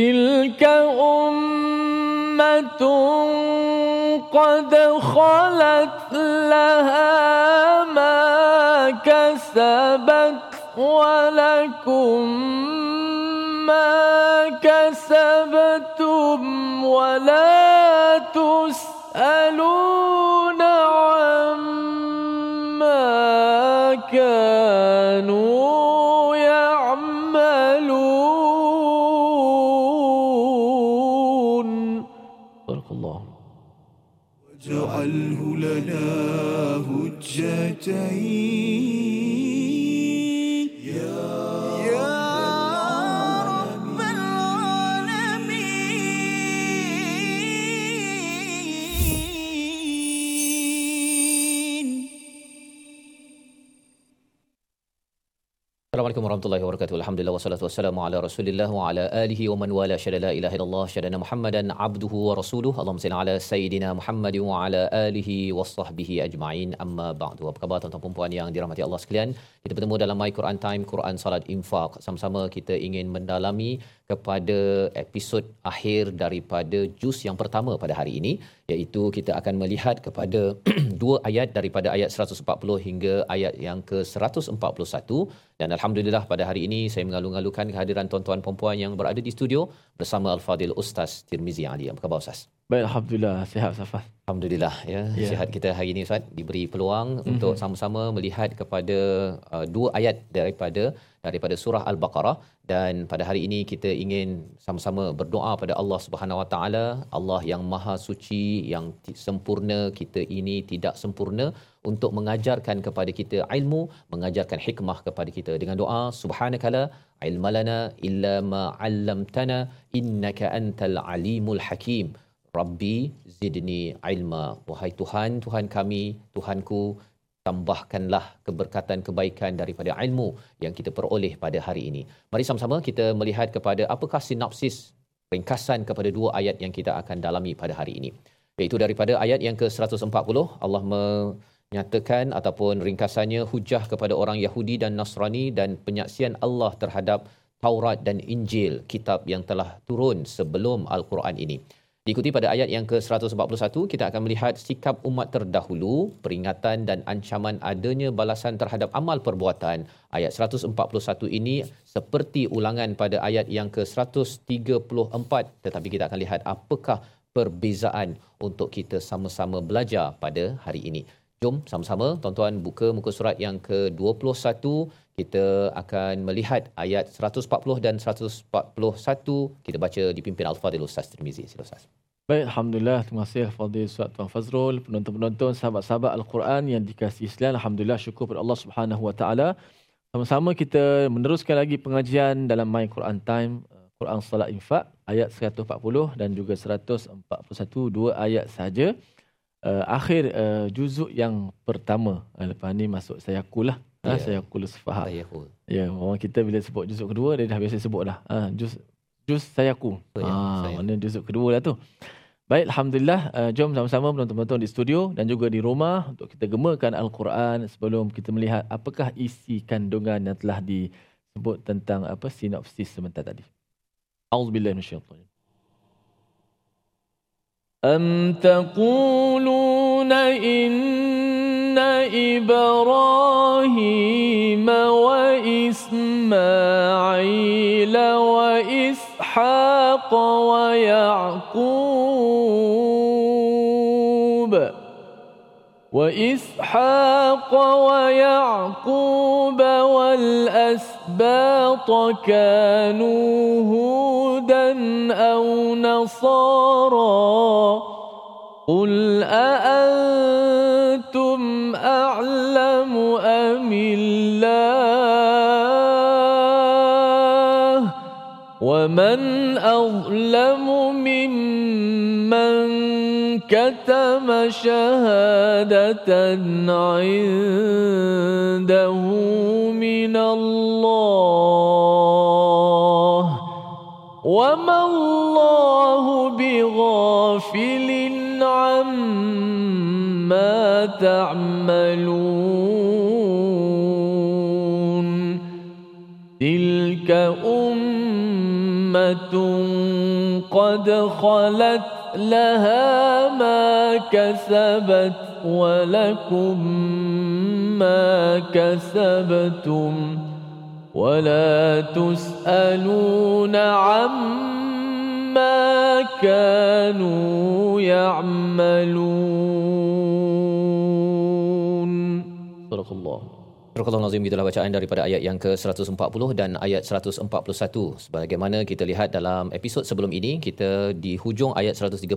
تلك أمة قد خلت لها ما كسبت ولكم ما كسبتم ولا تسألون warahmatullahi wabarakatuh. Alhamdulillah wassalatu wassalamu ala Rasulillah wa ala alihi wa man wala syada la ilaha illallah syadana Muhammadan abduhu wa rasuluhu. Allahumma salli ala sayidina Muhammad wa ala alihi wa sahbihi ajma'in. Amma ba'du. Apa khabar tuan-tuan dan puan yang dirahmati Allah sekalian? Kita bertemu dalam My Quran Time, Quran Salat Infaq. Sama-sama kita ingin mendalami kepada episod akhir daripada juz yang pertama pada hari ini iaitu kita akan melihat kepada dua ayat daripada ayat 140 hingga ayat yang ke-141 dan alhamdulillah pada hari ini saya mengalu-alukan kehadiran tuan-tuan dan puan yang berada di studio bersama Al-Fadil Ustaz Tirmizi Ali. Apa khabar Ustaz? Baik, alhamdulillah sihat Safas. Alhamdulillah ya. Yeah. Sihat kita hari ini Ustaz diberi peluang mm-hmm. untuk sama-sama melihat kepada uh, dua ayat daripada daripada surah Al-Baqarah dan pada hari ini kita ingin sama-sama berdoa pada Allah Subhanahu Wa Taala, Allah yang Maha Suci, yang sempurna, kita ini tidak sempurna untuk mengajarkan kepada kita ilmu, mengajarkan hikmah kepada kita dengan doa subhanakala ilmalana illa ma 'allamtana innaka antal alimul hakim. Rabbi zidni ilma. Wahai Tuhan, Tuhan kami, Tuhanku, tambahkanlah keberkatan kebaikan daripada ilmu yang kita peroleh pada hari ini. Mari sama-sama kita melihat kepada apakah sinopsis ringkasan kepada dua ayat yang kita akan dalami pada hari ini. Iaitu daripada ayat yang ke-140 Allah menyatakan ataupun ringkasannya hujah kepada orang Yahudi dan Nasrani dan penyaksian Allah terhadap Taurat dan Injil kitab yang telah turun sebelum Al-Quran ini. Diikuti pada ayat yang ke-141, kita akan melihat sikap umat terdahulu, peringatan dan ancaman adanya balasan terhadap amal perbuatan. Ayat 141 ini seperti ulangan pada ayat yang ke-134, tetapi kita akan lihat apakah perbezaan untuk kita sama-sama belajar pada hari ini. Jom sama-sama tuan-tuan buka muka surat yang ke-21 kita akan melihat ayat 140 dan 141 kita baca dipimpin Al-Fadhil Ustaz Tirmizi. Sila Ustaz. Baik, Alhamdulillah. Terima kasih Fadil Ustaz Tuan Fazrul, penonton-penonton, sahabat-sahabat Al-Quran yang dikasihi Islam. Alhamdulillah, syukur kepada Allah Subhanahu Wa Taala. Sama-sama kita meneruskan lagi pengajian dalam My Quran Time, Quran Salat Infak, ayat 140 dan juga 141, dua ayat saja. Uh, akhir uh, juzuk yang pertama. Uh, lepas ni masuk saya kulah. Ha, yeah. saya kul sefaham. Saya kul. Ya, orang kita bila sebut juzuk kedua dia dah biasa sebut dah. Ha, juz juz saya ku. Ha, saya. mana juzuk kedua lah tu. Baik, alhamdulillah. Uh, jom sama-sama menonton-menonton di studio dan juga di rumah untuk kita gemakan al-Quran sebelum kita melihat apakah isi kandungan yang telah disebut tentang apa sinopsis sebentar tadi. Auzubillahi minasyaitanir أم تقولون إن إبراهيم وإسماعيل وإسحاق ويعقوب وإسحاق ويعقوب والأسباط كانوا هودا أو نصارا. قل أأنتم أعلم أم الله؟ ومن أظلم ممن كتم شهادة عنده من الله. وما الله بغافل عما تعملون. تلك أمة قد خلت لها ما كسبت ولكم ما كسبتم ولا تسألون عما كانوا يعملون. صدق الله. Nazim itulah bacaan daripada ayat yang ke-140 dan ayat 141. Sebagaimana kita lihat dalam episod sebelum ini, kita di hujung ayat 135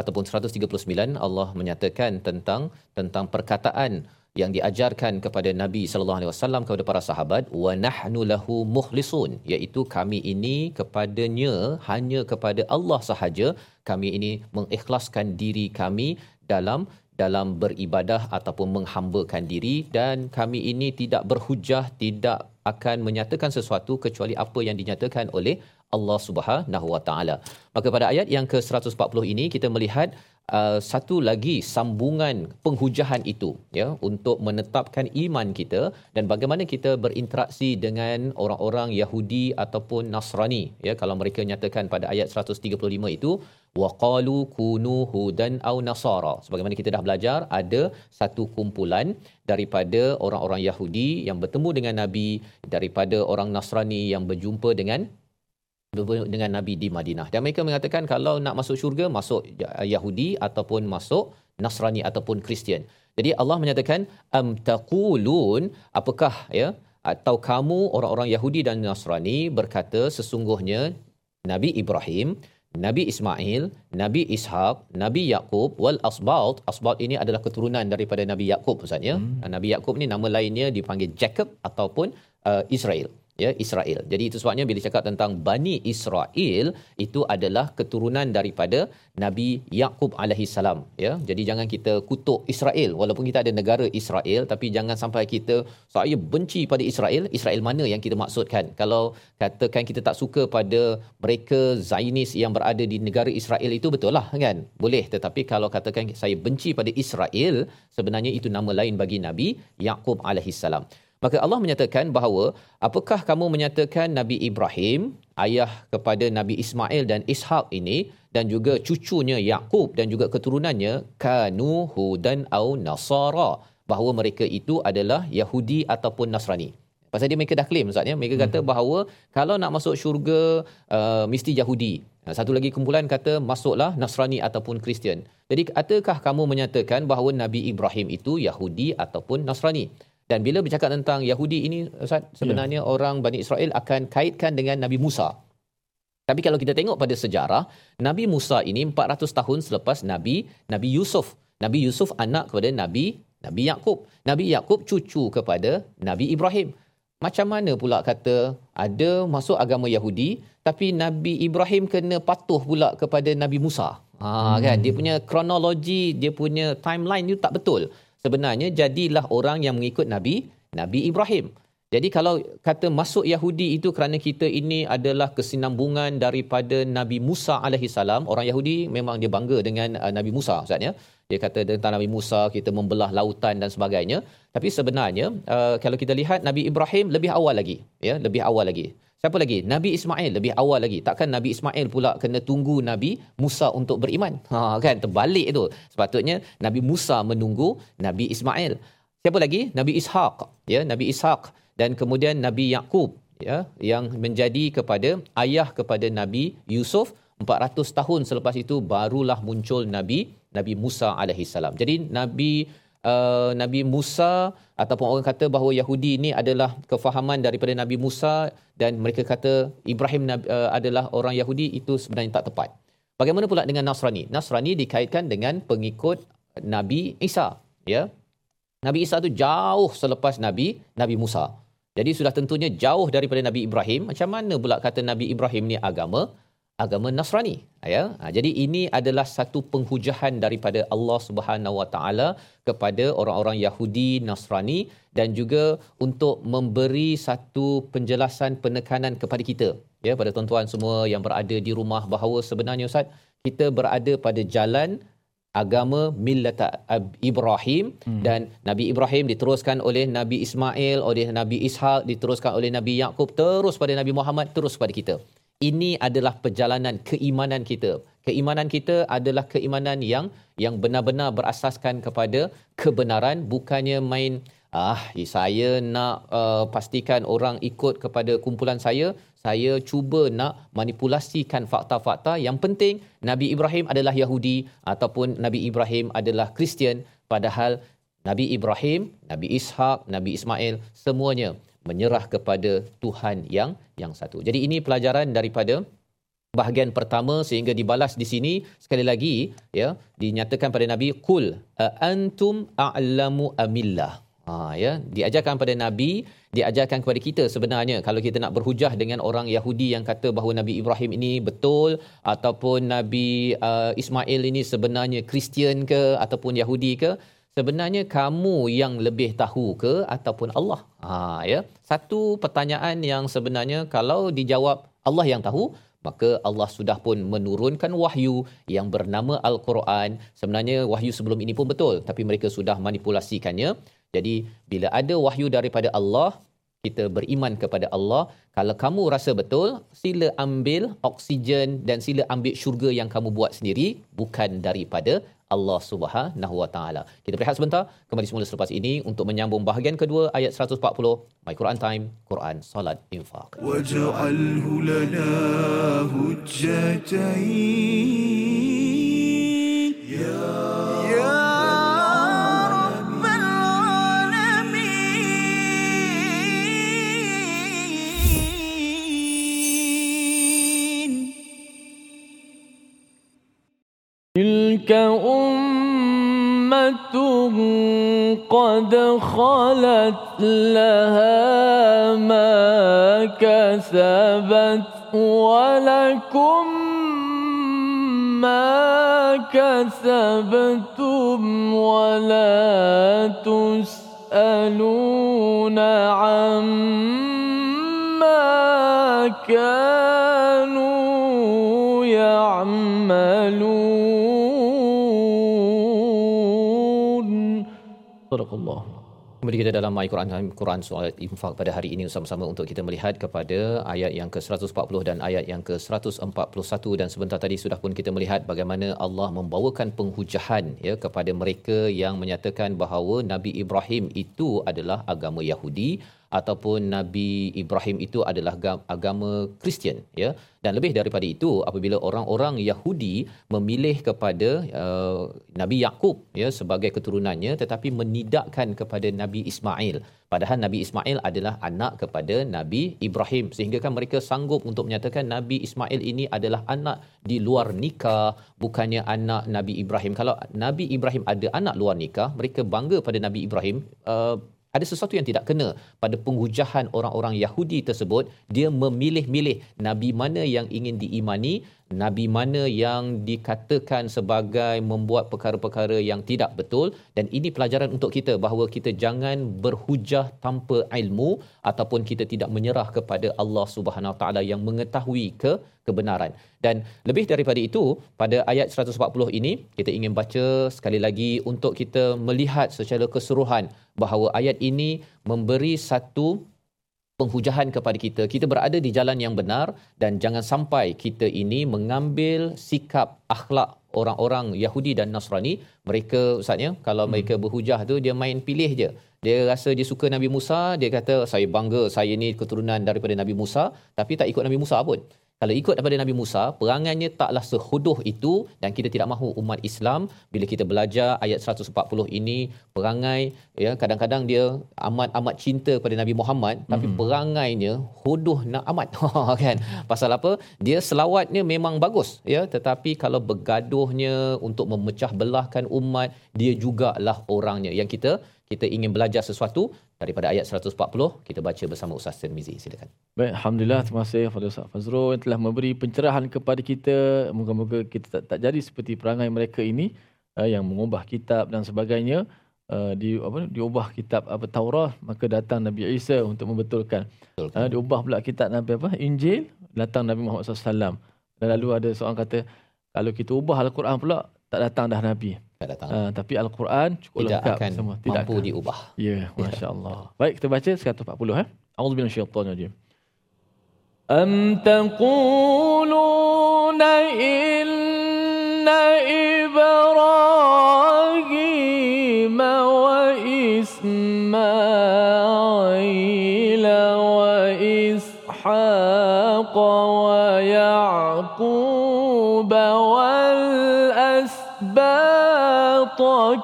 ataupun 139 Allah menyatakan tentang tentang perkataan yang diajarkan kepada Nabi sallallahu alaihi wasallam kepada para sahabat wa nahnu lahu mukhlisun iaitu kami ini kepadanya hanya kepada Allah sahaja kami ini mengikhlaskan diri kami dalam dalam beribadah ataupun menghambakan diri dan kami ini tidak berhujah tidak akan menyatakan sesuatu kecuali apa yang dinyatakan oleh Allah Subhanahu Wa Taala. Maka pada ayat yang ke-140 ini kita melihat uh, satu lagi sambungan penghujahan itu ya untuk menetapkan iman kita dan bagaimana kita berinteraksi dengan orang-orang Yahudi ataupun Nasrani ya kalau mereka nyatakan pada ayat 135 itu waqalu kunu hudan au nasara sebagaimana kita dah belajar ada satu kumpulan daripada orang-orang Yahudi yang bertemu dengan nabi daripada orang Nasrani yang berjumpa dengan dengan Nabi di Madinah. Dan mereka mengatakan kalau nak masuk syurga, masuk Yahudi ataupun masuk Nasrani ataupun Kristian. Jadi Allah menyatakan am taqulun apakah ya atau kamu orang-orang Yahudi dan Nasrani berkata sesungguhnya Nabi Ibrahim Nabi Ismail, Nabi Ishaq, Nabi Yaqub wal asbalt. Asbalt ini adalah keturunan daripada Nabi Yaqub Ustaz ya. Hmm. Nabi Yaqub ni nama lainnya dipanggil Jacob ataupun uh, Israel ya Israel. Jadi itu sebabnya bila cakap tentang Bani Israel itu adalah keturunan daripada Nabi Yaqub alaihi salam ya. Jadi jangan kita kutuk Israel walaupun kita ada negara Israel tapi jangan sampai kita saya benci pada Israel. Israel mana yang kita maksudkan? Kalau katakan kita tak suka pada mereka Zionis yang berada di negara Israel itu betul lah kan? Boleh tetapi kalau katakan saya benci pada Israel sebenarnya itu nama lain bagi Nabi Yaqub alaihi salam. Maka Allah menyatakan bahawa apakah kamu menyatakan Nabi Ibrahim ayah kepada Nabi Ismail dan Ishak ini dan juga cucunya Yakub dan juga keturunannya kanu hudan au nasara bahawa mereka itu adalah Yahudi ataupun Nasrani. Pasal dia mereka dah claim Ustaz ya. Mereka kata hmm. bahawa kalau nak masuk syurga uh, mesti Yahudi. Satu lagi kumpulan kata masuklah Nasrani ataupun Kristian. Jadi adakah kamu menyatakan bahawa Nabi Ibrahim itu Yahudi ataupun Nasrani? Dan bila bercakap tentang Yahudi ini, Ustaz, sebenarnya yeah. orang Bani Israel akan kaitkan dengan Nabi Musa. Tapi kalau kita tengok pada sejarah, Nabi Musa ini 400 tahun selepas Nabi Nabi Yusuf. Nabi Yusuf anak kepada Nabi Nabi Yakub. Nabi Yakub cucu kepada Nabi Ibrahim. Macam mana pula kata ada masuk agama Yahudi tapi Nabi Ibrahim kena patuh pula kepada Nabi Musa. Ha hmm. kan dia punya kronologi, dia punya timeline itu tak betul sebenarnya jadilah orang yang mengikut Nabi Nabi Ibrahim. Jadi kalau kata masuk Yahudi itu kerana kita ini adalah kesinambungan daripada Nabi Musa alaihi salam, orang Yahudi memang dia bangga dengan uh, Nabi Musa Ustaz ya. Dia kata tentang Nabi Musa kita membelah lautan dan sebagainya. Tapi sebenarnya uh, kalau kita lihat Nabi Ibrahim lebih awal lagi, ya, lebih awal lagi. Siapa lagi? Nabi Ismail lebih awal lagi. Takkan Nabi Ismail pula kena tunggu Nabi Musa untuk beriman? Ha kan terbalik itu. Sepatutnya Nabi Musa menunggu Nabi Ismail. Siapa lagi? Nabi Ishaq, ya, Nabi Ishaq dan kemudian Nabi Yakub, ya, yang menjadi kepada ayah kepada Nabi Yusuf 400 tahun selepas itu barulah muncul Nabi Nabi Musa alaihi salam. Jadi Nabi uh, Nabi Musa ataupun orang kata bahawa Yahudi ini adalah kefahaman daripada Nabi Musa dan mereka kata Ibrahim uh, adalah orang Yahudi itu sebenarnya tak tepat. Bagaimana pula dengan Nasrani? Nasrani dikaitkan dengan pengikut Nabi Isa, ya. Nabi Isa itu jauh selepas Nabi Nabi Musa. Jadi sudah tentunya jauh daripada Nabi Ibrahim. Macam mana pula kata Nabi Ibrahim ni agama agama Nasrani. Ya? Ha, jadi ini adalah satu penghujahan daripada Allah Subhanahu Wa Taala kepada orang-orang Yahudi Nasrani dan juga untuk memberi satu penjelasan penekanan kepada kita. Ya pada tuan-tuan semua yang berada di rumah bahawa sebenarnya ustaz kita berada pada jalan agama millat Ibrahim hmm. dan Nabi Ibrahim diteruskan oleh Nabi Ismail oleh Nabi Ishaq diteruskan oleh Nabi Yakub terus pada Nabi Muhammad terus pada kita ini adalah perjalanan keimanan kita. Keimanan kita adalah keimanan yang yang benar-benar berasaskan kepada kebenaran bukannya main ah saya nak uh, pastikan orang ikut kepada kumpulan saya. Saya cuba nak manipulasikan fakta-fakta. Yang penting Nabi Ibrahim adalah Yahudi ataupun Nabi Ibrahim adalah Kristian. Padahal Nabi Ibrahim, Nabi Ishak, Nabi Ismail semuanya menyerah kepada Tuhan yang yang satu. Jadi ini pelajaran daripada bahagian pertama sehingga dibalas di sini. Sekali lagi ya dinyatakan pada nabi qul antum a'lamu amillah. Ha ya diajarkan pada nabi diajarkan kepada kita sebenarnya. Kalau kita nak berhujah dengan orang Yahudi yang kata bahawa Nabi Ibrahim ini betul ataupun Nabi uh, Ismail ini sebenarnya Kristian ke ataupun Yahudi ke sebenarnya kamu yang lebih tahu ke ataupun Allah ha ya satu pertanyaan yang sebenarnya kalau dijawab Allah yang tahu maka Allah sudah pun menurunkan wahyu yang bernama Al-Quran. Sebenarnya wahyu sebelum ini pun betul tapi mereka sudah manipulasikannya. Jadi bila ada wahyu daripada Allah, kita beriman kepada Allah. Kalau kamu rasa betul, sila ambil oksigen dan sila ambil syurga yang kamu buat sendiri bukan daripada Allah Subhanahu Wa Taala. Kita berehat sebentar, kembali semula selepas ini untuk menyambung bahagian kedua ayat 140 My Quran Time, Quran Salat Infaq. Waj'alhu lana hujjatain ya تلك أمة قد خلت لها ما كسبت ولكم ما كسبتم ولا تسألون عما كانوا Kembali kita dalam My Quran Quran soal infak pada hari ini sama-sama untuk kita melihat kepada ayat yang ke-140 dan ayat yang ke-141. Dan sebentar tadi sudah pun kita melihat bagaimana Allah membawakan penghujahan ya kepada mereka yang menyatakan bahawa Nabi Ibrahim itu adalah agama Yahudi ataupun Nabi Ibrahim itu adalah agama Kristian ya. Dan lebih daripada itu apabila orang-orang Yahudi memilih kepada uh, Nabi Yakub ya sebagai keturunannya tetapi menidakkan kepada Nabi Ismail. Padahal Nabi Ismail adalah anak kepada Nabi Ibrahim. Sehingga kan mereka sanggup untuk menyatakan Nabi Ismail ini adalah anak di luar nikah bukannya anak Nabi Ibrahim. Kalau Nabi Ibrahim ada anak luar nikah mereka bangga pada Nabi Ibrahim uh, ada sesuatu yang tidak kena. Pada penghujahan orang-orang Yahudi tersebut dia memilih-milih nabi mana yang ingin diimani nabi mana yang dikatakan sebagai membuat perkara-perkara yang tidak betul. Dan ini pelajaran untuk kita bahawa kita jangan berhujah tanpa ilmu ataupun kita tidak menyerah kepada Allah Subhanahu taala yang mengetahui ke kebenaran. Dan lebih daripada itu pada ayat 140 ini kita ingin baca sekali lagi untuk kita melihat secara keseluruhan bahawa ayat ini memberi satu penghujahan kepada kita. Kita berada di jalan yang benar dan jangan sampai kita ini mengambil sikap akhlak orang-orang Yahudi dan Nasrani. Mereka ustaznya kalau hmm. mereka berhujah tu dia main pilih je. Dia rasa dia suka Nabi Musa, dia kata saya bangga saya ni keturunan daripada Nabi Musa tapi tak ikut Nabi Musa pun kalau ikut daripada Nabi Musa, perangannya taklah sehodoh itu dan kita tidak mahu umat Islam bila kita belajar ayat 140 ini perangai ya kadang-kadang dia amat-amat cinta pada Nabi Muhammad mm-hmm. tapi perangainya hodoh nak amat kan. Pasal apa? Dia selawatnya memang bagus ya tetapi kalau bergaduhnya untuk memecah belahkan umat dia jugalah orangnya yang kita kita ingin belajar sesuatu daripada ayat 140 kita baca bersama Ustaz Tirmizi silakan. Baik alhamdulillah terima kasih kepada Ustaz Fazrul yang telah memberi pencerahan kepada kita moga-moga kita tak, tak jadi seperti perangai mereka ini uh, yang mengubah kitab dan sebagainya uh, di apa diubah kitab apa Taurat maka datang Nabi Isa untuk membetulkan. Uh, diubah pula kitab Nabi apa Injil datang Nabi Muhammad SAW. Dan lalu ada seorang kata kalau kita ubah Al-Quran pula tak datang dah Nabi akan datang. Uh, tapi Al-Quran cukup tidak lengkap akan semua. Tidak mampu akan diubah. Ya, yeah, Masya Allah. Baik, kita baca 140. Eh? A'udhu bin Syaitan Najib. Am taquluna inna ibarat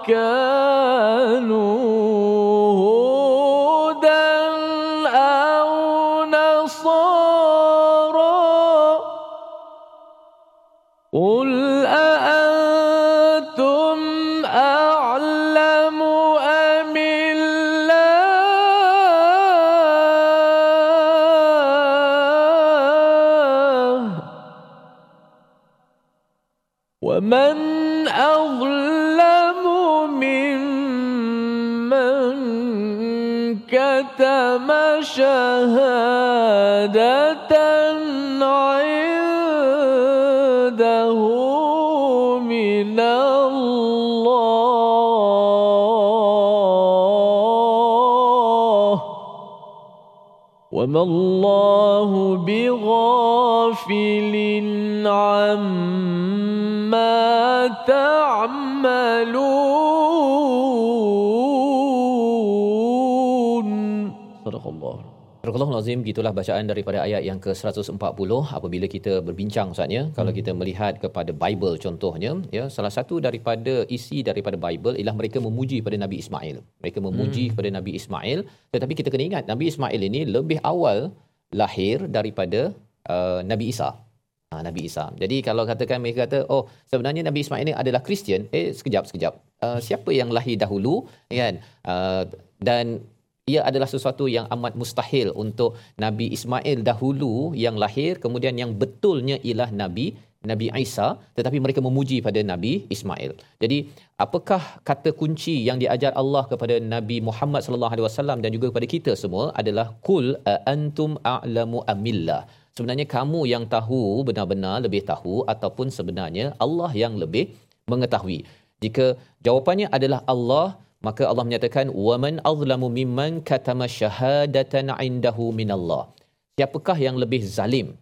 كانوا شهادة عنده من الله. وما الله بغافل عما تعملون. Astagfirullahalazim gitulah bacaan daripada ayat yang ke-140 apabila kita berbincang saatnya hmm. kalau kita melihat kepada Bible contohnya ya salah satu daripada isi daripada Bible ialah mereka memuji pada Nabi Ismail. Mereka memuji hmm. kepada Nabi Ismail tetapi kita kena ingat Nabi Ismail ini lebih awal lahir daripada uh, Nabi Isa. Ha, Nabi Isa. Jadi kalau katakan mereka kata, oh sebenarnya Nabi Ismail ini adalah Kristian. Eh sekejap, sekejap. Uh, siapa yang lahir dahulu? kan? Uh, dan ia adalah sesuatu yang amat mustahil untuk Nabi Ismail dahulu yang lahir kemudian yang betulnya ialah Nabi Nabi Isa tetapi mereka memuji pada Nabi Ismail. Jadi apakah kata kunci yang diajar Allah kepada Nabi Muhammad sallallahu alaihi wasallam dan juga kepada kita semua adalah kul antum a'lamu amillah. Sebenarnya kamu yang tahu benar-benar lebih tahu ataupun sebenarnya Allah yang lebih mengetahui. Jika jawapannya adalah Allah maka Allah menyatakan waman azlamu mimman katama syahadatan indahu minallah. Siapakah yang lebih zalim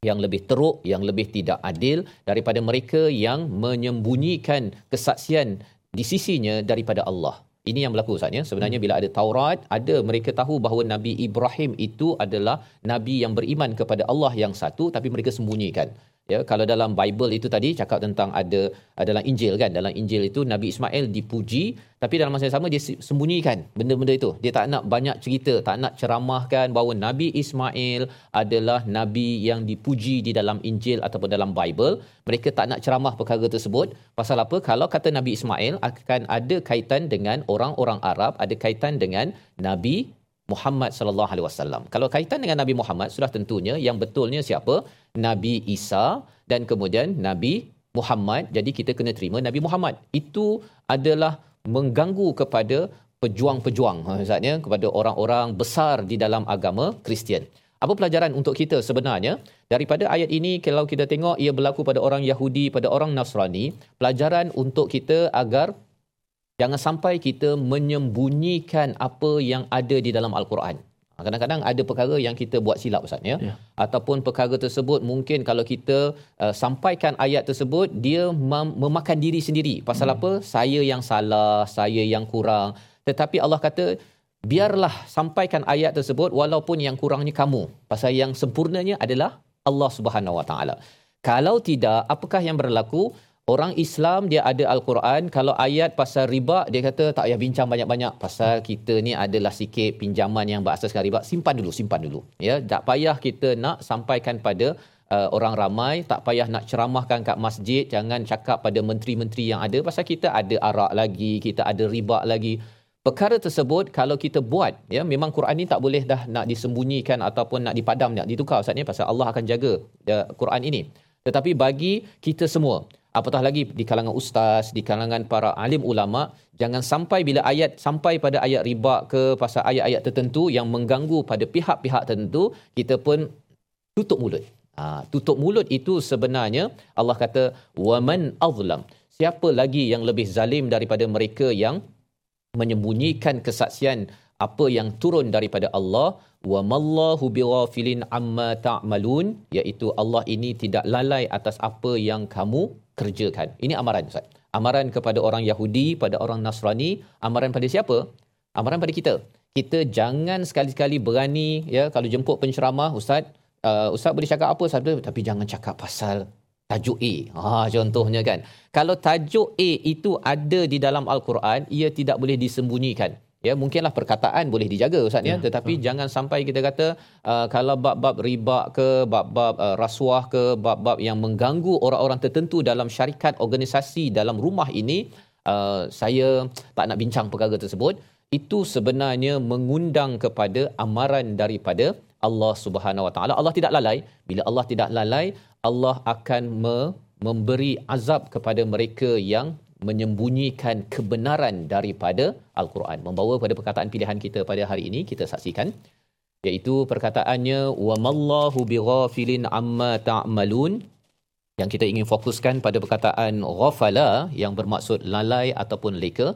yang lebih teruk yang lebih tidak adil daripada mereka yang menyembunyikan kesaksian di sisinya daripada Allah? Ini yang berlaku Ustaz ya. Sebenarnya bila ada Taurat, ada mereka tahu bahawa Nabi Ibrahim itu adalah nabi yang beriman kepada Allah yang satu tapi mereka sembunyikan ya kalau dalam bible itu tadi cakap tentang ada dalam injil kan dalam injil itu nabi ismail dipuji tapi dalam masa yang sama dia sembunyikan benda-benda itu. Dia tak nak banyak cerita tak nak ceramahkan bahawa nabi ismail adalah nabi yang dipuji di dalam injil ataupun dalam bible. Mereka tak nak ceramah perkara tersebut. Pasal apa? Kalau kata nabi ismail akan ada kaitan dengan orang-orang arab ada kaitan dengan nabi Muhammad sallallahu alaihi wasallam. Kalau kaitan dengan Nabi Muhammad sudah tentunya yang betulnya siapa? Nabi Isa dan kemudian Nabi Muhammad. Jadi kita kena terima Nabi Muhammad. Itu adalah mengganggu kepada pejuang-pejuang maksudnya kepada orang-orang besar di dalam agama Kristian. Apa pelajaran untuk kita sebenarnya? Daripada ayat ini kalau kita tengok ia berlaku pada orang Yahudi, pada orang Nasrani, pelajaran untuk kita agar jangan sampai kita menyembunyikan apa yang ada di dalam al-Quran. Ha, kadang-kadang ada perkara yang kita buat silap Ustaz ya. ya. Ataupun perkara tersebut mungkin kalau kita uh, sampaikan ayat tersebut dia mem- memakan diri sendiri. Pasal hmm. apa? Saya yang salah, saya yang kurang. Tetapi Allah kata biarlah sampaikan ayat tersebut walaupun yang kurangnya kamu. Pasal yang sempurnanya adalah Allah Subhanahu Wa Taala. Kalau tidak, apakah yang berlaku? Orang Islam dia ada Al-Quran, kalau ayat pasal riba dia kata tak payah bincang banyak-banyak. Pasal kita ni adalah sikit pinjaman yang berasaskan riba, simpan dulu, simpan dulu. Ya, tak payah kita nak sampaikan pada uh, orang ramai, tak payah nak ceramahkan kat masjid, jangan cakap pada menteri-menteri yang ada. Pasal kita ada arak lagi, kita ada riba lagi. Perkara tersebut kalau kita buat ya memang Quran ni tak boleh dah nak disembunyikan ataupun nak dipadam nak ditukar Ustaz ni pasal Allah akan jaga uh, Quran ini. Tetapi bagi kita semua apatah lagi di kalangan ustaz di kalangan para alim ulama jangan sampai bila ayat sampai pada ayat riba ke pasal ayat-ayat tertentu yang mengganggu pada pihak-pihak tertentu kita pun tutup mulut. Ha, tutup mulut itu sebenarnya Allah kata waman azlam. Siapa lagi yang lebih zalim daripada mereka yang menyembunyikan kesaksian apa yang turun daripada Allah? Wa mallahu bighafilin amma ta'malun iaitu Allah ini tidak lalai atas apa yang kamu kerjakan. Ini amaran Ustaz. Amaran kepada orang Yahudi, pada orang Nasrani, amaran pada siapa? Amaran pada kita. Kita jangan sekali-sekali berani ya kalau jemput penceramah Ustaz, uh, Ustaz boleh cakap apa sahaja tapi jangan cakap pasal tajuk A. Ha contohnya kan. Kalau tajuk A itu ada di dalam al-Quran, ia tidak boleh disembunyikan. Ya, mungkinlah perkataan boleh dijaga Ustaz ya, ya tetapi betul. jangan sampai kita kata uh, kalau bab-bab riba ke, bab-bab uh, rasuah ke, bab-bab yang mengganggu orang-orang tertentu dalam syarikat organisasi dalam rumah ini, uh, saya tak nak bincang perkara tersebut. Itu sebenarnya mengundang kepada amaran daripada Allah Subhanahu Wa Taala. Allah tidak lalai. Bila Allah tidak lalai, Allah akan me- memberi azab kepada mereka yang menyembunyikan kebenaran daripada al-Quran. Membawa pada perkataan pilihan kita pada hari ini kita saksikan iaitu perkataannya wa mallahu bighafilin amma ta'malun yang kita ingin fokuskan pada perkataan ghafala yang bermaksud lalai ataupun leka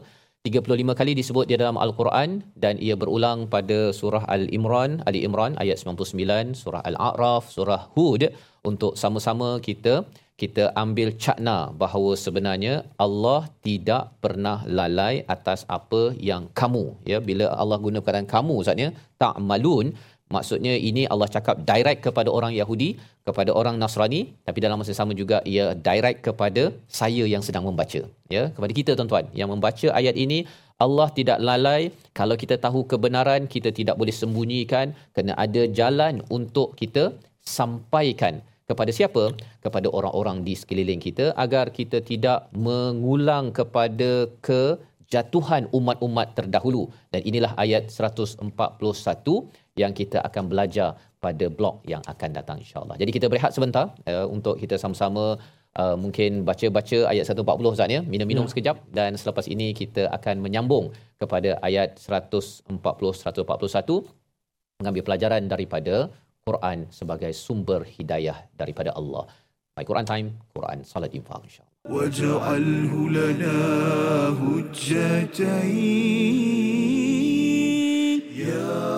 35 kali disebut di dalam al-Quran dan ia berulang pada surah Al-Imran Ali Imran ayat 99 surah Al-A'raf surah Hud untuk sama-sama kita kita ambil cakna bahawa sebenarnya Allah tidak pernah lalai atas apa yang kamu ya. Bila Allah guna perkataan kamu maksudnya tak malun maksudnya ini Allah cakap direct kepada orang Yahudi kepada orang Nasrani tapi dalam masa sama juga ia direct kepada saya yang sedang membaca ya. Kepada kita tuan-tuan yang membaca ayat ini Allah tidak lalai. Kalau kita tahu kebenaran kita tidak boleh sembunyikan. Kena ada jalan untuk kita sampaikan kepada siapa? Kepada orang-orang di sekeliling kita agar kita tidak mengulang kepada kejatuhan umat-umat terdahulu. Dan inilah ayat 141 yang kita akan belajar pada blok yang akan datang insya-Allah. Jadi kita berehat sebentar uh, untuk kita sama-sama uh, mungkin baca-baca ayat 140 Ustaz ya, minum-minum ya. sekejap dan selepas ini kita akan menyambung kepada ayat 140 141 mengambil pelajaran daripada Quran sebagai sumber hidayah daripada Allah. My Quran Time, Quran Salat Infaq insyaAllah. وَجَعَلْهُ لَنَا هُجَّتَيْنِ يَا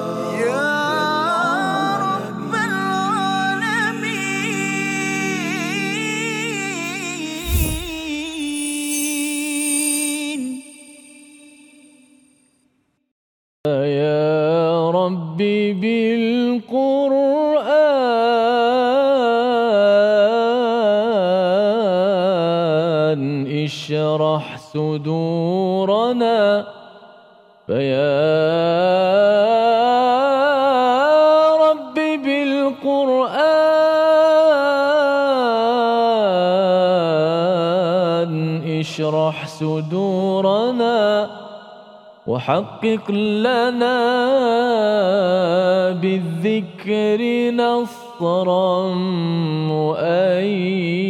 وحقق لنا بالذكر نصرا مؤيدا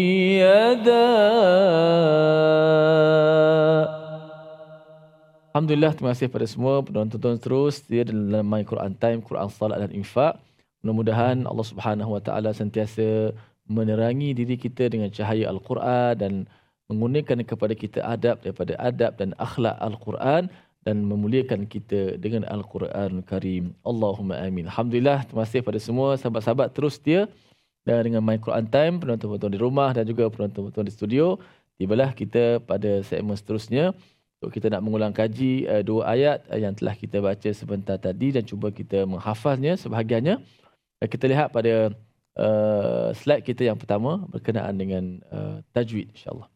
Alhamdulillah terima kasih kepada semua penonton terus setia dalam My Quran Time, Quran Salat dan Infak. Mudah-mudahan Allah Subhanahu Wa Taala sentiasa menerangi diri kita dengan cahaya Al-Quran dan menggunakan kepada kita adab daripada adab dan akhlak Al-Quran dan memuliakan kita dengan Al-Quran Karim. Allahumma amin. Alhamdulillah terima kasih kepada semua sahabat-sahabat terus setia dan dengan My Quran Time, penonton-penonton di rumah dan juga penonton-penonton di studio. Tibalah kita pada segmen seterusnya. So, kita nak mengulang kaji uh, dua ayat uh, yang telah kita baca sebentar tadi dan cuba kita menghafaznya sebahagiannya. Uh, kita lihat pada uh, slide kita yang pertama berkenaan dengan uh, tajwid insyaAllah.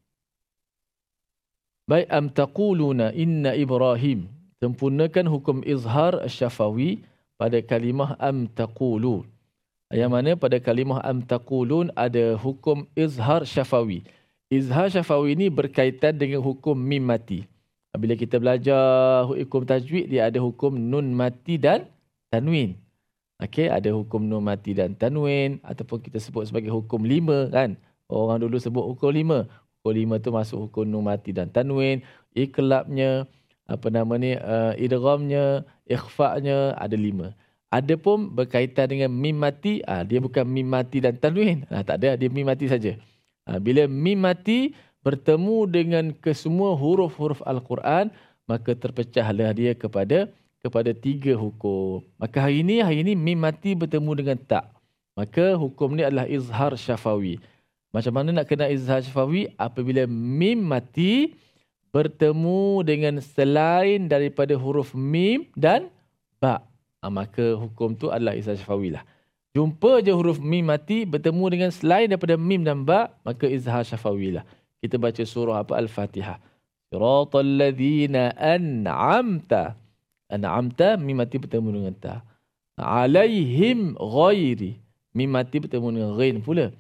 Baik, am taquluna inna Ibrahim sempurnakan hukum izhar syafawi pada kalimah am taqulu. Yang mana pada kalimah am taqulun ada hukum izhar syafawi. Izhar syafawi ini berkaitan dengan hukum mim mati. Bila kita belajar hukum tajwid, dia ada hukum nun mati dan tanwin. Okey, ada hukum nun mati dan tanwin ataupun kita sebut sebagai hukum lima kan. Orang dulu sebut hukum lima. Hukum lima tu masuk hukum nun mati dan tanwin. Iklabnya, apa nama ni, uh, idghamnya, ikhfa'nya ada lima. Ada pun berkaitan dengan mim mati, ah, dia bukan mim mati dan tanwin. Ah, tak ada, dia mim mati saja. Ah, bila mim mati, bertemu dengan kesemua huruf-huruf Al-Quran, maka terpecahlah dia kepada kepada tiga hukum. Maka hari ini, hari ini mim mati bertemu dengan tak. Maka hukum ni adalah izhar syafawi. Macam mana nak kena izhar syafawi? Apabila mim mati bertemu dengan selain daripada huruf mim dan ba. Ha, maka hukum tu adalah izhar syafawi lah. Jumpa je huruf mim mati bertemu dengan selain daripada mim dan ba, maka izhar syafawi lah. Kita baca surah apa? Al-Fatihah. Siratal ladhina an'amta. An'amta, mim mati bertemu dengan ta. Alaihim ghairi. Mim mati bertemu dengan ghain pula.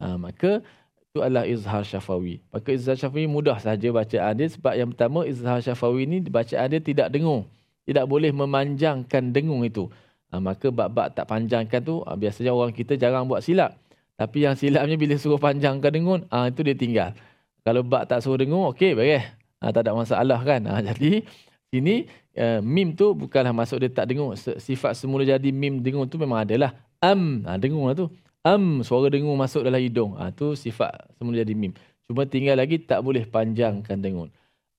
Ha, maka itu adalah izhar syafawi. Maka izhar syafawi mudah saja bacaan dia sebab yang pertama izhar syafawi ni bacaan dia tidak dengung. Tidak boleh memanjangkan dengung itu. Ha, maka bab-bab tak panjangkan tu ha, biasanya orang kita jarang buat silap. Tapi yang silapnya bila suruh panjangkan dengung, ha, itu dia tinggal. Kalau bab tak suruh dengung, okey, beres. Ha, tak ada masalah kan. Ha, jadi sini uh, mim tu bukanlah masuk dia tak dengung. Sifat semula jadi mim dengung tu memang adalah am. Ha, dengung lah tu am suara dengung masuk dalam hidung. Ah ha, tu sifat semula jadi mim. Cuma tinggal lagi tak boleh panjangkan dengung.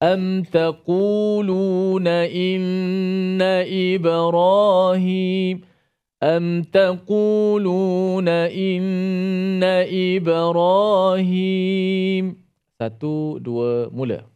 Am taquluna inna ibrahim. Am taquluna inna ibrahim. Satu dua mula.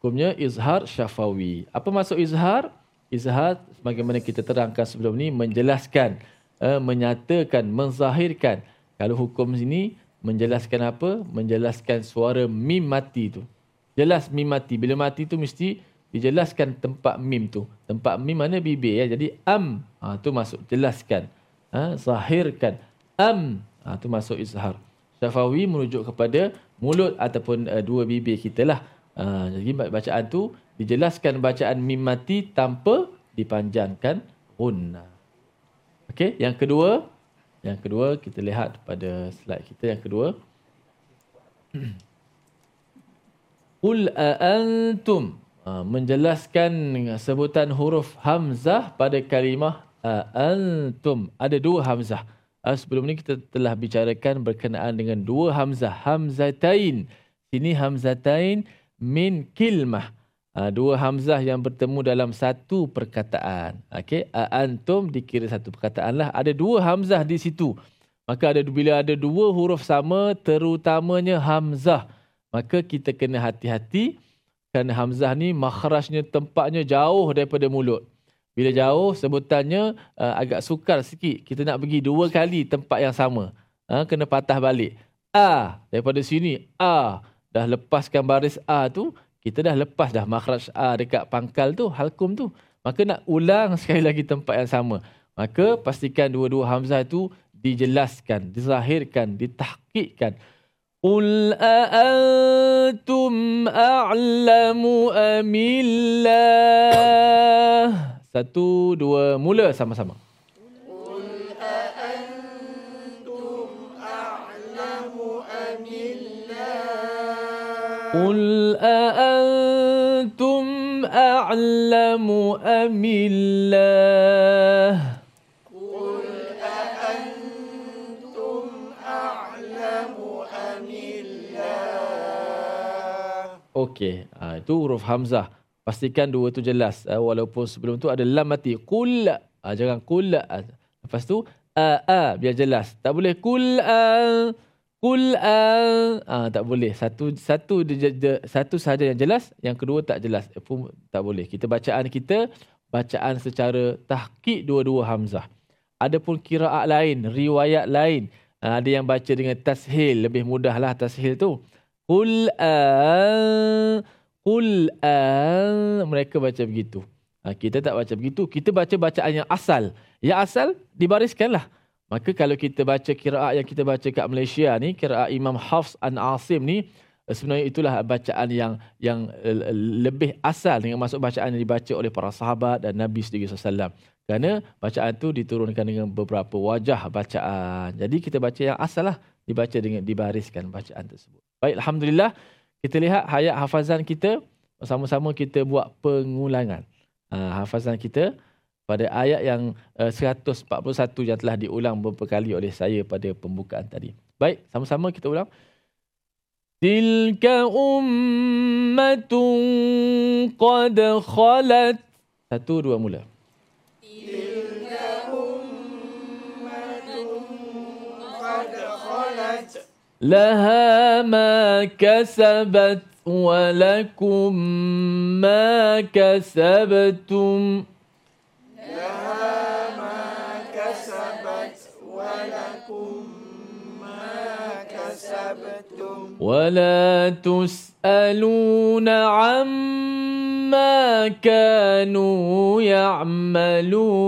Hukumnya izhar syafawi. Apa maksud izhar? Izhar, sebagaimana kita terangkan sebelum ni, menjelaskan uh, menyatakan, menzahirkan. Kalau hukum sini menjelaskan apa? Menjelaskan suara mim mati tu. Jelas mim mati. Bila mati tu mesti dijelaskan tempat mim tu. Tempat mim mana bibir ya. Jadi am ha, tu masuk jelaskan. Ha, zahirkan. Am ha, tu masuk izhar. Syafawi merujuk kepada mulut ataupun uh, dua bibir kita lah. Ha, jadi bacaan tu dijelaskan bacaan mim mati tanpa dipanjangkan gunnah. Okey, yang kedua, yang kedua kita lihat pada slide kita yang kedua. Qul antum ha, menjelaskan sebutan huruf hamzah pada kalimah antum. Ada dua hamzah. Ha, sebelum ni kita telah bicarakan berkenaan dengan dua hamzah. Hamzatain. Sini hamzatain min kilmah. Uh, dua hamzah yang bertemu dalam satu perkataan. Okey, antum dikira satu perkataan lah. Ada dua hamzah di situ. Maka ada bila ada dua huruf sama, terutamanya hamzah, maka kita kena hati-hati kerana hamzah ni makhrajnya tempatnya jauh daripada mulut. Bila jauh, sebutannya uh, agak sukar sikit. Kita nak pergi dua kali tempat yang sama. Uh, kena patah balik. A, daripada sini, A. Dah lepaskan baris A tu, kita dah lepas dah makhraj A dekat pangkal tu, halkum tu. Maka nak ulang sekali lagi tempat yang sama. Maka pastikan dua-dua hamzah itu dijelaskan, dizahirkan, ditahkikkan. Qul a'antum a'lamu amillah. Satu, dua, mula sama-sama. قل أأنتم أعلم أم الله قل أأنتم أعلم أم الله Okey, ha, itu huruf Hamzah. Pastikan dua tu jelas. Ha, walaupun sebelum tu ada lam mati. Kul. Ha, jangan kul. Ha. Lepas tu, a, a, biar jelas. Tak boleh kul. A, Kul al ah tak boleh. Satu satu satu saja yang jelas, yang kedua tak jelas. Pun tak boleh. Kita bacaan kita bacaan secara tahqiq dua-dua hamzah. Adapun qiraat lain, riwayat lain, ah, ada yang baca dengan tashil, lebih mudahlah tashil tu. Kul al Kul al mereka baca begitu. Ha, kita tak baca begitu. Kita baca bacaan yang asal. Yang asal dibariskanlah. Maka kalau kita baca kiraat yang kita baca kat Malaysia ni, kiraat Imam Hafs an Asim ni, eh, sebenarnya itulah bacaan yang yang eh, lebih asal dengan masuk bacaan yang dibaca oleh para sahabat dan Nabi SAW. Kerana bacaan tu diturunkan dengan beberapa wajah bacaan. Jadi kita baca yang asal lah, dibaca dengan dibariskan bacaan tersebut. Baik, Alhamdulillah. Kita lihat hayat hafazan kita, sama-sama kita buat pengulangan. Ha, hafazan kita, pada ayat yang eh, uh, 141 yang telah diulang beberapa kali oleh saya pada pembukaan tadi. Baik, sama-sama kita ulang. Tilka ummatun qad khalat. Satu, dua, mula. Tilka ummatun qad khalat. Laha ma kasabat wa lakum ma kasabtum. لها ما كسبت ولكم ما كسبتم. ولا تسألون عما كانوا يعملون.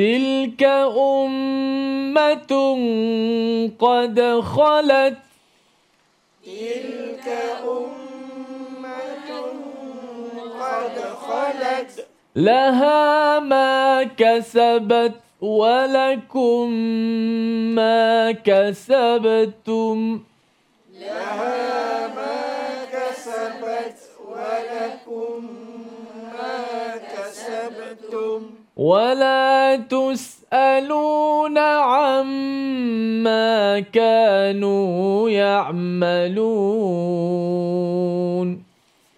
تلك أمة قد خلت تلك أمة قد خلت لها ما كسبت ولكم ما كسبتم لها ولا تسألون عما كانوا يعملون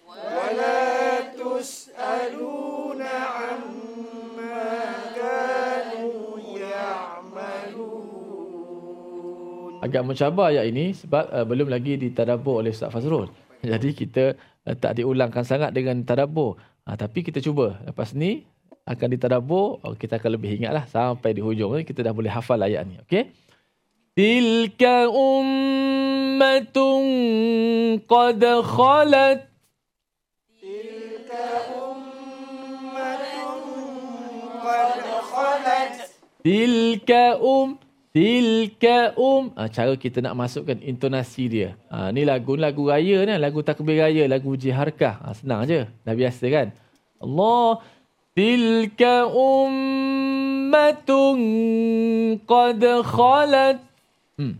ولا تسألون عما كانوا يعملون Agak mencabar ayat ini sebab uh, belum lagi ditadabur oleh Ustaz Fazrul. Jadi kita uh, tak diulangkan sangat dengan tadabur. Uh, tapi kita cuba. Lepas ni akan ditadabur, oh, kita akan lebih ingatlah sampai di hujung kita dah boleh hafal ayat ni. Okey. Tilka ummatun qad khalat Tilka um, tilka um. ha, cara kita nak masukkan intonasi dia ha, ni lagu lagu raya ni lagu takbir raya lagu jiharkah ha, ah, senang je dah biasa kan Allah Tilka ummatun Qad khalat hmm.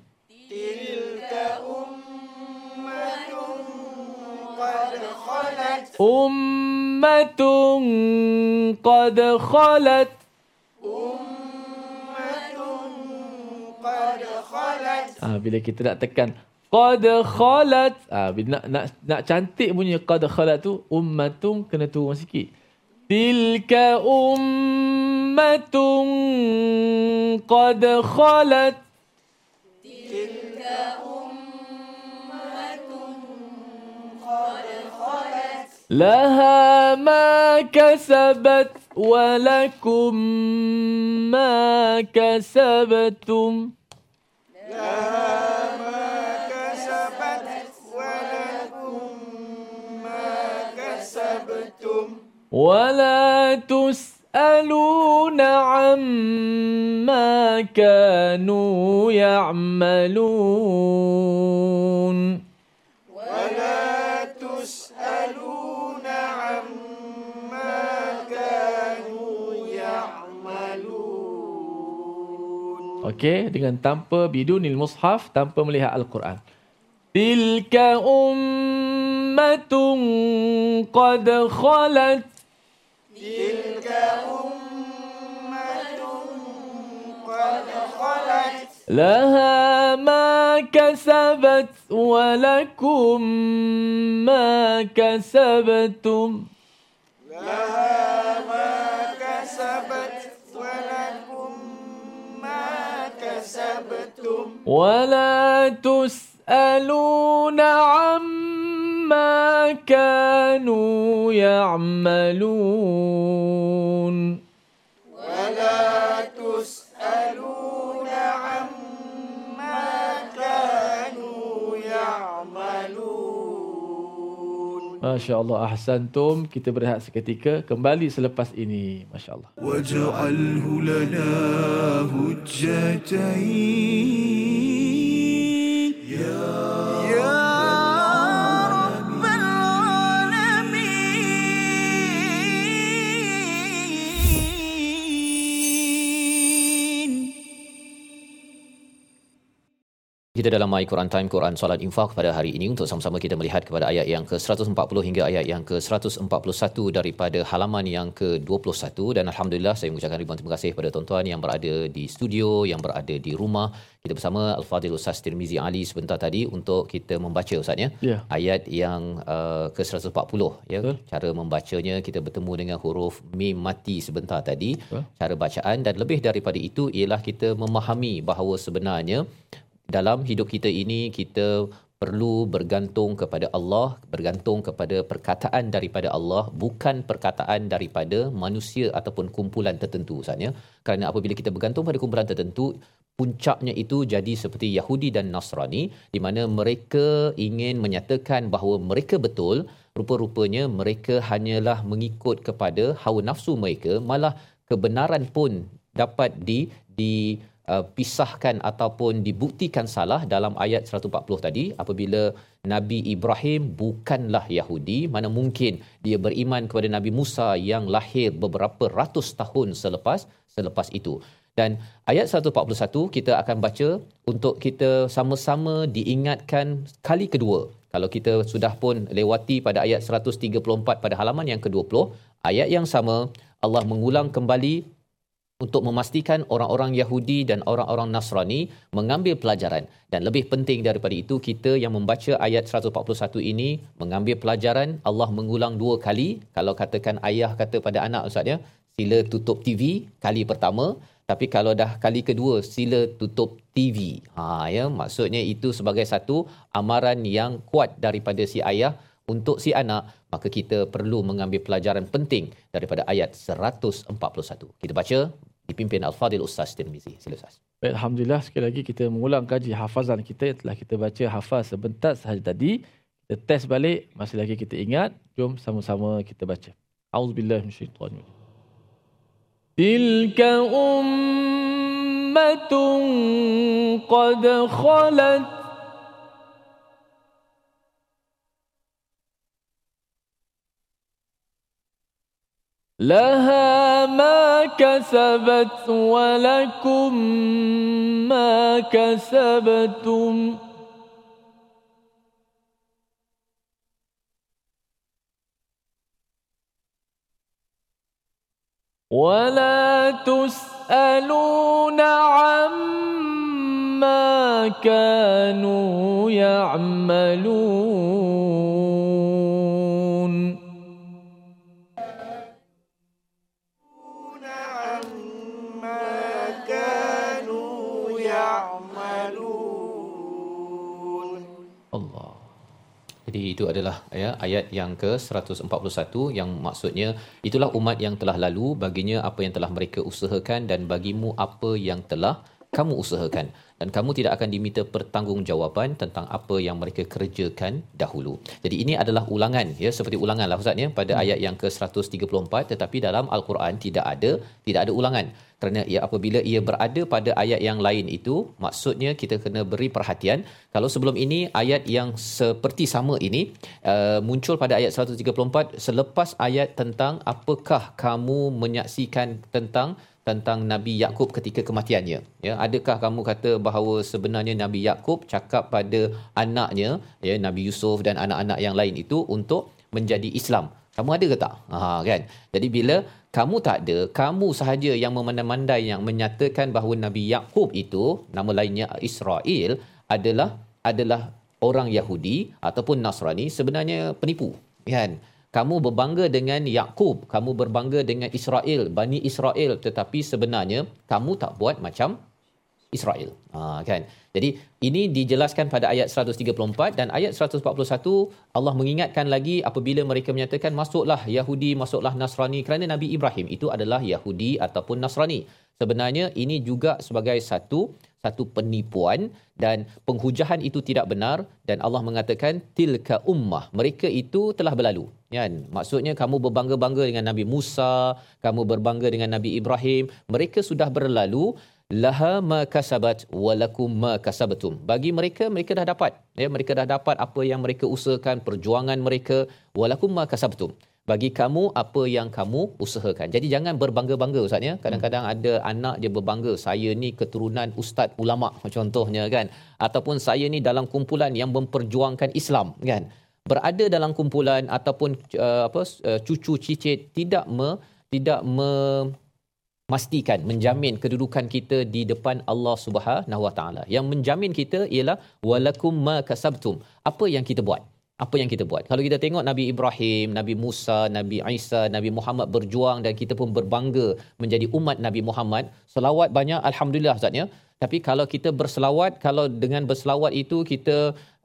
تلك أمة قد خلت Ummatun Qad khalat أمة قد خلت Ah, bila kita nak tekan qad khalat ah, bila nak nak nak cantik bunyi qad khalat tu ummatun kena turun sikit Tilka ummatun qad khalat لها ما كسبت ولكم ما كسبتم لها ما كسبت ولكم ما كسبتم ولا تسألون عما كانوا يعملون ولا تسألون عما كانوا يعملون Okey, dengan tanpa bidunil mushaf, tanpa melihat Al-Quran. Tilka ummatun qad khalat تلك أمة قد خلت لها ما كسبت ولكم ما كسبتم. لها ما كسبت ولكم ما كسبتم. ولا تسألون عما كانوا يعملون ولا تسألون عما كانوا يعملون Masya Allah, ahsantum. Kita berehat seketika. Kembali selepas ini. Masya Allah. واجعله لنا هجتين Kita dalam My Quran Time, Quran Salat Infak pada hari ini untuk sama-sama kita melihat kepada ayat yang ke-140 hingga ayat yang ke-141 daripada halaman yang ke-21 dan Alhamdulillah saya mengucapkan ribuan terima kasih kepada tuan-tuan yang berada di studio, yang berada di rumah. Kita bersama Al-Fadhil Ustaz Tirmizi Ali sebentar tadi untuk kita membaca Ustaz ya. Ya. Ayat yang uh, ke-140 ya. Cara membacanya kita bertemu dengan huruf mim mati sebentar tadi. Betul. Cara bacaan dan lebih daripada itu ialah kita memahami bahawa sebenarnya dalam hidup kita ini kita perlu bergantung kepada Allah, bergantung kepada perkataan daripada Allah, bukan perkataan daripada manusia ataupun kumpulan tertentu Ustaz ya. Kerana apabila kita bergantung pada kumpulan tertentu, puncaknya itu jadi seperti Yahudi dan Nasrani di mana mereka ingin menyatakan bahawa mereka betul, rupa-rupanya mereka hanyalah mengikut kepada hawa nafsu mereka, malah kebenaran pun dapat di di uh, pisahkan ataupun dibuktikan salah dalam ayat 140 tadi apabila Nabi Ibrahim bukanlah Yahudi mana mungkin dia beriman kepada Nabi Musa yang lahir beberapa ratus tahun selepas selepas itu. Dan ayat 141 kita akan baca untuk kita sama-sama diingatkan kali kedua. Kalau kita sudah pun lewati pada ayat 134 pada halaman yang ke-20 ayat yang sama Allah mengulang kembali untuk memastikan orang-orang Yahudi dan orang-orang Nasrani mengambil pelajaran. Dan lebih penting daripada itu kita yang membaca ayat 141 ini mengambil pelajaran Allah mengulang dua kali. Kalau katakan ayah kata pada anak ustaz ya sila tutup TV kali pertama. Tapi kalau dah kali kedua sila tutup TV ha ya maksudnya itu sebagai satu amaran yang kuat daripada si ayah untuk si anak maka kita perlu mengambil pelajaran penting daripada ayat 141 kita baca dipimpin Al-Fadil Ustaz Tirmizi. Sila Ustaz. Baik, Alhamdulillah sekali lagi kita mengulang kaji hafazan kita yang telah kita baca hafaz sebentar sahaja tadi. Kita test balik, masih lagi kita ingat. Jom sama-sama kita baca. Auzubillahi minasyaitanir تلك أمة قد خلت لها ما كسبت ولكم ما كسبتم ولا تسألون عما كانوا يعملون itu adalah ya ayat yang ke-141 yang maksudnya itulah umat yang telah lalu baginya apa yang telah mereka usahakan dan bagimu apa yang telah kamu usahakan dan kamu tidak akan diminta pertanggungjawaban tentang apa yang mereka kerjakan dahulu. Jadi ini adalah ulangan ya seperti ulangan lah Ustaz ya pada ayat yang ke-134 tetapi dalam al-Quran tidak ada tidak ada ulangan. Kerana ia apabila ia berada pada ayat yang lain itu maksudnya kita kena beri perhatian. Kalau sebelum ini ayat yang seperti sama ini uh, muncul pada ayat 134 selepas ayat tentang apakah kamu menyaksikan tentang tentang Nabi Yakub ketika kematiannya. Ya, adakah kamu kata bahawa sebenarnya Nabi Yakub cakap pada anaknya, ya Nabi Yusuf dan anak-anak yang lain itu untuk menjadi Islam? Kamu ada ke tak? Ha kan. Jadi bila kamu tak ada, kamu sahaja yang memandai-mandai yang menyatakan bahawa Nabi Yakub itu nama lainnya Israel adalah adalah orang Yahudi ataupun Nasrani sebenarnya penipu, kan? Kamu berbangga dengan Yakub, kamu berbangga dengan Israel, Bani Israel tetapi sebenarnya kamu tak buat macam Israel. Ha kan. Jadi ini dijelaskan pada ayat 134 dan ayat 141 Allah mengingatkan lagi apabila mereka menyatakan masuklah Yahudi, masuklah Nasrani kerana Nabi Ibrahim itu adalah Yahudi ataupun Nasrani. Sebenarnya ini juga sebagai satu satu penipuan dan penghujahan itu tidak benar dan Allah mengatakan tilka ummah mereka itu telah berlalu kan? Maksudnya kamu berbangga-bangga dengan Nabi Musa kamu berbangga dengan Nabi Ibrahim. Mereka sudah berlalu. Laha ma kasabat walakum ma kasabtum. Bagi mereka mereka dah dapat. Ya mereka dah dapat apa yang mereka usahakan perjuangan mereka. Walakum ma kasabtum. Bagi kamu apa yang kamu usahakan. Jadi jangan berbangga-bangga ustaz ya. Kadang-kadang ada anak dia berbangga, saya ni keturunan ustaz ulama contohnya kan? Ataupun saya ni dalam kumpulan yang memperjuangkan Islam kan. Berada dalam kumpulan ataupun uh, apa uh, cucu cicit tidak me, tidak me, pastikan menjamin kedudukan kita di depan Allah Subhanahu Wa Taala. Yang menjamin kita ialah walakum ma kasabtum. Apa yang kita buat? Apa yang kita buat? Kalau kita tengok Nabi Ibrahim, Nabi Musa, Nabi Isa, Nabi Muhammad berjuang dan kita pun berbangga menjadi umat Nabi Muhammad. Selawat banyak alhamdulillah Ustaz ya. Tapi kalau kita berselawat, kalau dengan berselawat itu kita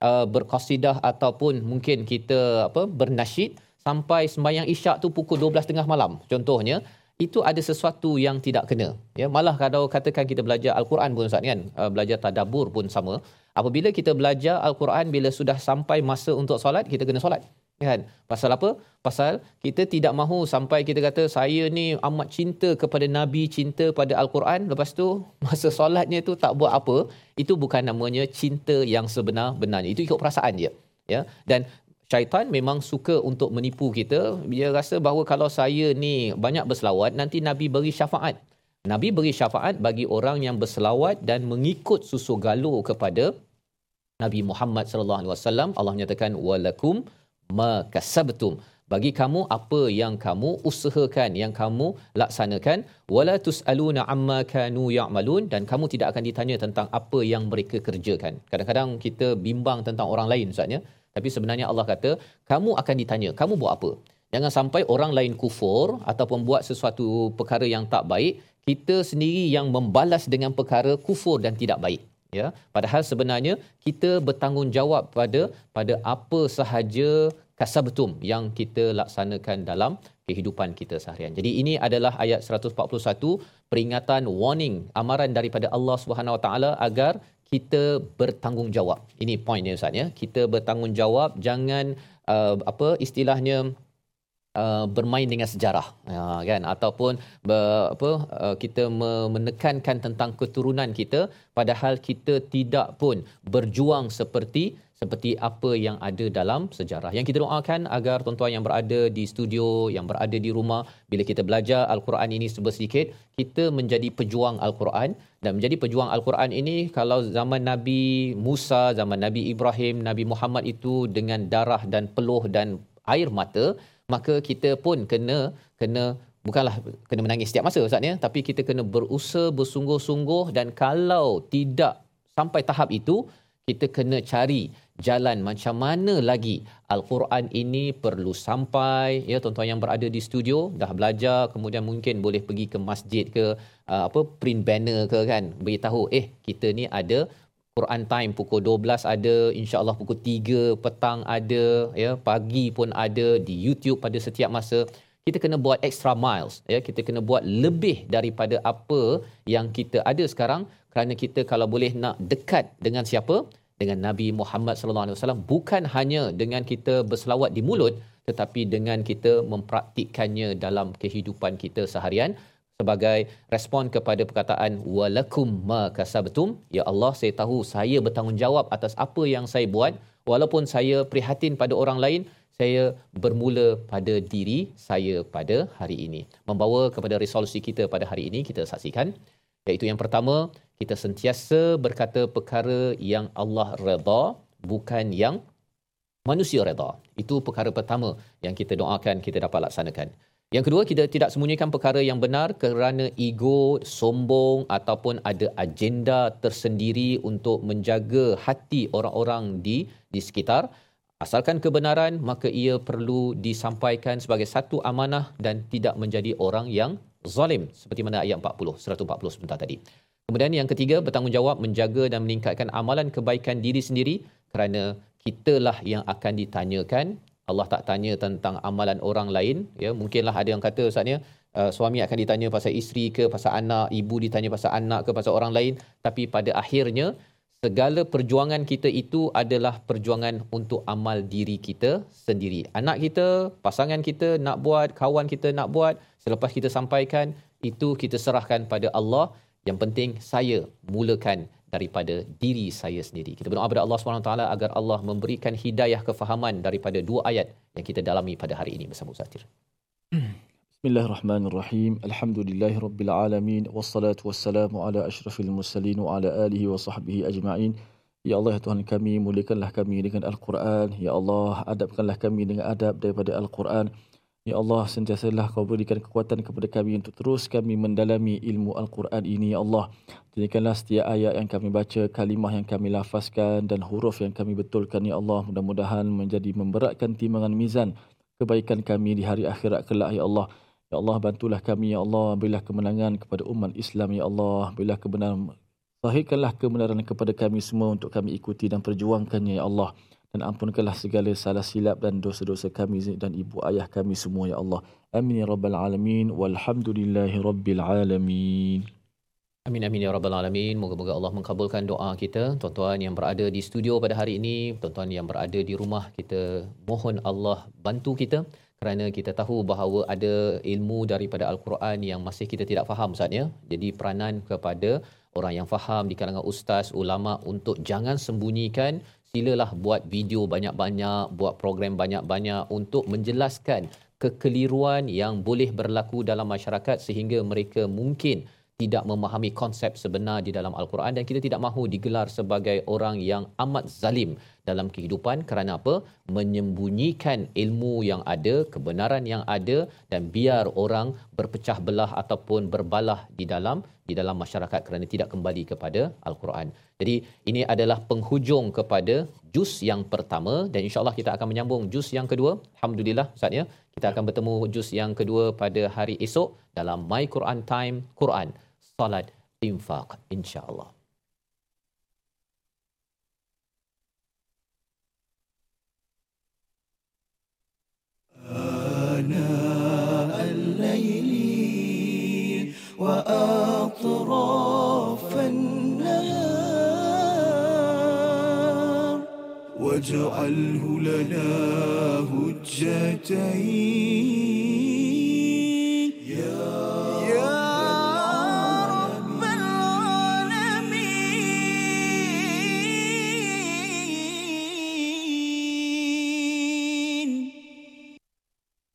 uh, berqasidah ataupun mungkin kita apa bernasyid sampai sembahyang isyak tu pukul 12.30 malam contohnya itu ada sesuatu yang tidak kena. Ya malah kalau katakan kita belajar al-Quran pun Ustaz kan uh, belajar tadabbur pun sama. Apabila kita belajar al-Quran bila sudah sampai masa untuk solat kita kena solat kan pasal apa pasal kita tidak mahu sampai kita kata saya ni amat cinta kepada nabi cinta pada al-Quran lepas tu masa solatnya tu tak buat apa itu bukan namanya cinta yang sebenar-benarnya itu ikut perasaan je ya dan syaitan memang suka untuk menipu kita. Dia rasa bahawa kalau saya ni banyak berselawat, nanti Nabi beri syafaat. Nabi beri syafaat bagi orang yang berselawat dan mengikut susu galur kepada Nabi Muhammad sallallahu alaihi wasallam. Allah menyatakan walakum ma kasabtum. Bagi kamu apa yang kamu usahakan, yang kamu laksanakan, wala tusaluna amma kanu ya'malun dan kamu tidak akan ditanya tentang apa yang mereka kerjakan. Kadang-kadang kita bimbang tentang orang lain Ustaz ya. Tapi sebenarnya Allah kata, kamu akan ditanya, kamu buat apa? Jangan sampai orang lain kufur ataupun buat sesuatu perkara yang tak baik, kita sendiri yang membalas dengan perkara kufur dan tidak baik. Ya, padahal sebenarnya kita bertanggungjawab pada pada apa sahaja kasabtum yang kita laksanakan dalam kehidupan kita seharian. Jadi ini adalah ayat 141 peringatan warning amaran daripada Allah Subhanahu Wa Taala agar kita bertanggungjawab. Ini poinnya Ustaz ya. Kita bertanggungjawab jangan uh, apa istilahnya uh, bermain dengan sejarah. Uh, kan? Ataupun ber, apa uh, kita menekankan tentang keturunan kita padahal kita tidak pun berjuang seperti seperti apa yang ada dalam sejarah. Yang kita doakan agar tuan-tuan yang berada di studio, yang berada di rumah, bila kita belajar Al-Quran ini sedikit, kita menjadi pejuang Al-Quran. Dan menjadi pejuang Al-Quran ini kalau zaman Nabi Musa, zaman Nabi Ibrahim, Nabi Muhammad itu dengan darah dan peluh dan air mata, maka kita pun kena kena bukanlah kena menangis setiap masa Ustaz ya, tapi kita kena berusaha bersungguh-sungguh dan kalau tidak sampai tahap itu, kita kena cari jalan macam mana lagi al-Quran ini perlu sampai. Ya tuan-tuan yang berada di studio dah belajar kemudian mungkin boleh pergi ke masjid ke uh, apa print banner ke kan beritahu eh kita ni ada Quran time pukul 12 ada insya-Allah pukul 3 petang ada ya pagi pun ada di YouTube pada setiap masa. Kita kena buat extra miles ya. Kita kena buat lebih daripada apa yang kita ada sekarang. Kerana kita kalau boleh nak dekat dengan siapa? Dengan Nabi Muhammad sallallahu alaihi wasallam. Bukan hanya dengan kita berselawat di mulut tetapi dengan kita mempraktikkannya dalam kehidupan kita seharian sebagai respon kepada perkataan walakum ma kasabtum. Ya Allah saya tahu saya bertanggungjawab atas apa yang saya buat. Walaupun saya prihatin pada orang lain saya bermula pada diri saya pada hari ini. Membawa kepada resolusi kita pada hari ini kita saksikan. Iaitu yang pertama kita sentiasa berkata perkara yang Allah redha bukan yang manusia redha. Itu perkara pertama yang kita doakan kita dapat laksanakan yang kedua kita tidak sembunyikan perkara yang benar kerana ego sombong ataupun ada agenda tersendiri untuk menjaga hati orang-orang di di sekitar asalkan kebenaran maka ia perlu disampaikan sebagai satu amanah dan tidak menjadi orang yang zalim seperti mana ayat 40 140 sebentar tadi. Kemudian yang ketiga bertanggungjawab menjaga dan meningkatkan amalan kebaikan diri sendiri kerana kitalah yang akan ditanyakan. Allah tak tanya tentang amalan orang lain ya mungkinlah ada yang kata ustaz uh, suami akan ditanya pasal isteri ke pasal anak ibu ditanya pasal anak ke pasal orang lain tapi pada akhirnya segala perjuangan kita itu adalah perjuangan untuk amal diri kita sendiri. Anak kita, pasangan kita nak buat, kawan kita nak buat, selepas kita sampaikan, itu kita serahkan pada Allah. Yang penting saya mulakan daripada diri saya sendiri. Kita berdoa kepada Allah SWT agar Allah memberikan hidayah kefahaman daripada dua ayat yang kita dalami pada hari ini bersama Ustaz. Bismillahirrahmanirrahim. Alhamdulillahirabbil wassalatu wassalamu ala asyrafil mursalin wa ala alihi wa sahbihi ajma'in. Ya Allah ya Tuhan kami muliakanlah kami dengan Al-Quran. Ya Allah adabkanlah kami dengan adab daripada Al-Quran. Ya Allah, sentiasalah kau berikan kekuatan kepada kami untuk terus kami mendalami ilmu Al-Quran ini, Ya Allah. Jadikanlah setiap ayat yang kami baca, kalimah yang kami lafazkan dan huruf yang kami betulkan, Ya Allah. Mudah-mudahan menjadi memberatkan timbangan mizan kebaikan kami di hari akhirat kelak, Ya Allah. Ya Allah, bantulah kami, Ya Allah. Berilah kemenangan kepada umat Islam, Ya Allah. Berilah kebenaran, sahihkanlah kebenaran kepada kami semua untuk kami ikuti dan perjuangkannya, Ya Allah dan ampunkanlah segala salah silap dan dosa-dosa kami dan ibu ayah kami semua ya Allah. Amin ya rabbal alamin walhamdulillahi rabbil alamin. Amin amin ya rabbal alamin. Moga-moga Allah mengabulkan doa kita. Tuan-tuan yang berada di studio pada hari ini, tuan-tuan yang berada di rumah, kita mohon Allah bantu kita kerana kita tahu bahawa ada ilmu daripada al-Quran yang masih kita tidak faham Ustaz ya. Jadi peranan kepada orang yang faham di kalangan ustaz, ulama untuk jangan sembunyikan silalah buat video banyak-banyak, buat program banyak-banyak untuk menjelaskan kekeliruan yang boleh berlaku dalam masyarakat sehingga mereka mungkin tidak memahami konsep sebenar di dalam Al-Quran dan kita tidak mahu digelar sebagai orang yang amat zalim dalam kehidupan kerana apa? Menyembunyikan ilmu yang ada, kebenaran yang ada dan biar orang berpecah belah ataupun berbalah di dalam di dalam masyarakat kerana tidak kembali kepada Al-Quran. Jadi ini adalah penghujung kepada juz yang pertama dan insya-Allah kita akan menyambung juz yang kedua. Alhamdulillah Ustaz ya. Kita akan bertemu juz yang kedua pada hari esok dalam My Quran Time Quran صلاة إنفاق إن شاء الله. أنا الليل وأطراف النهار واجعله لنا هجتين.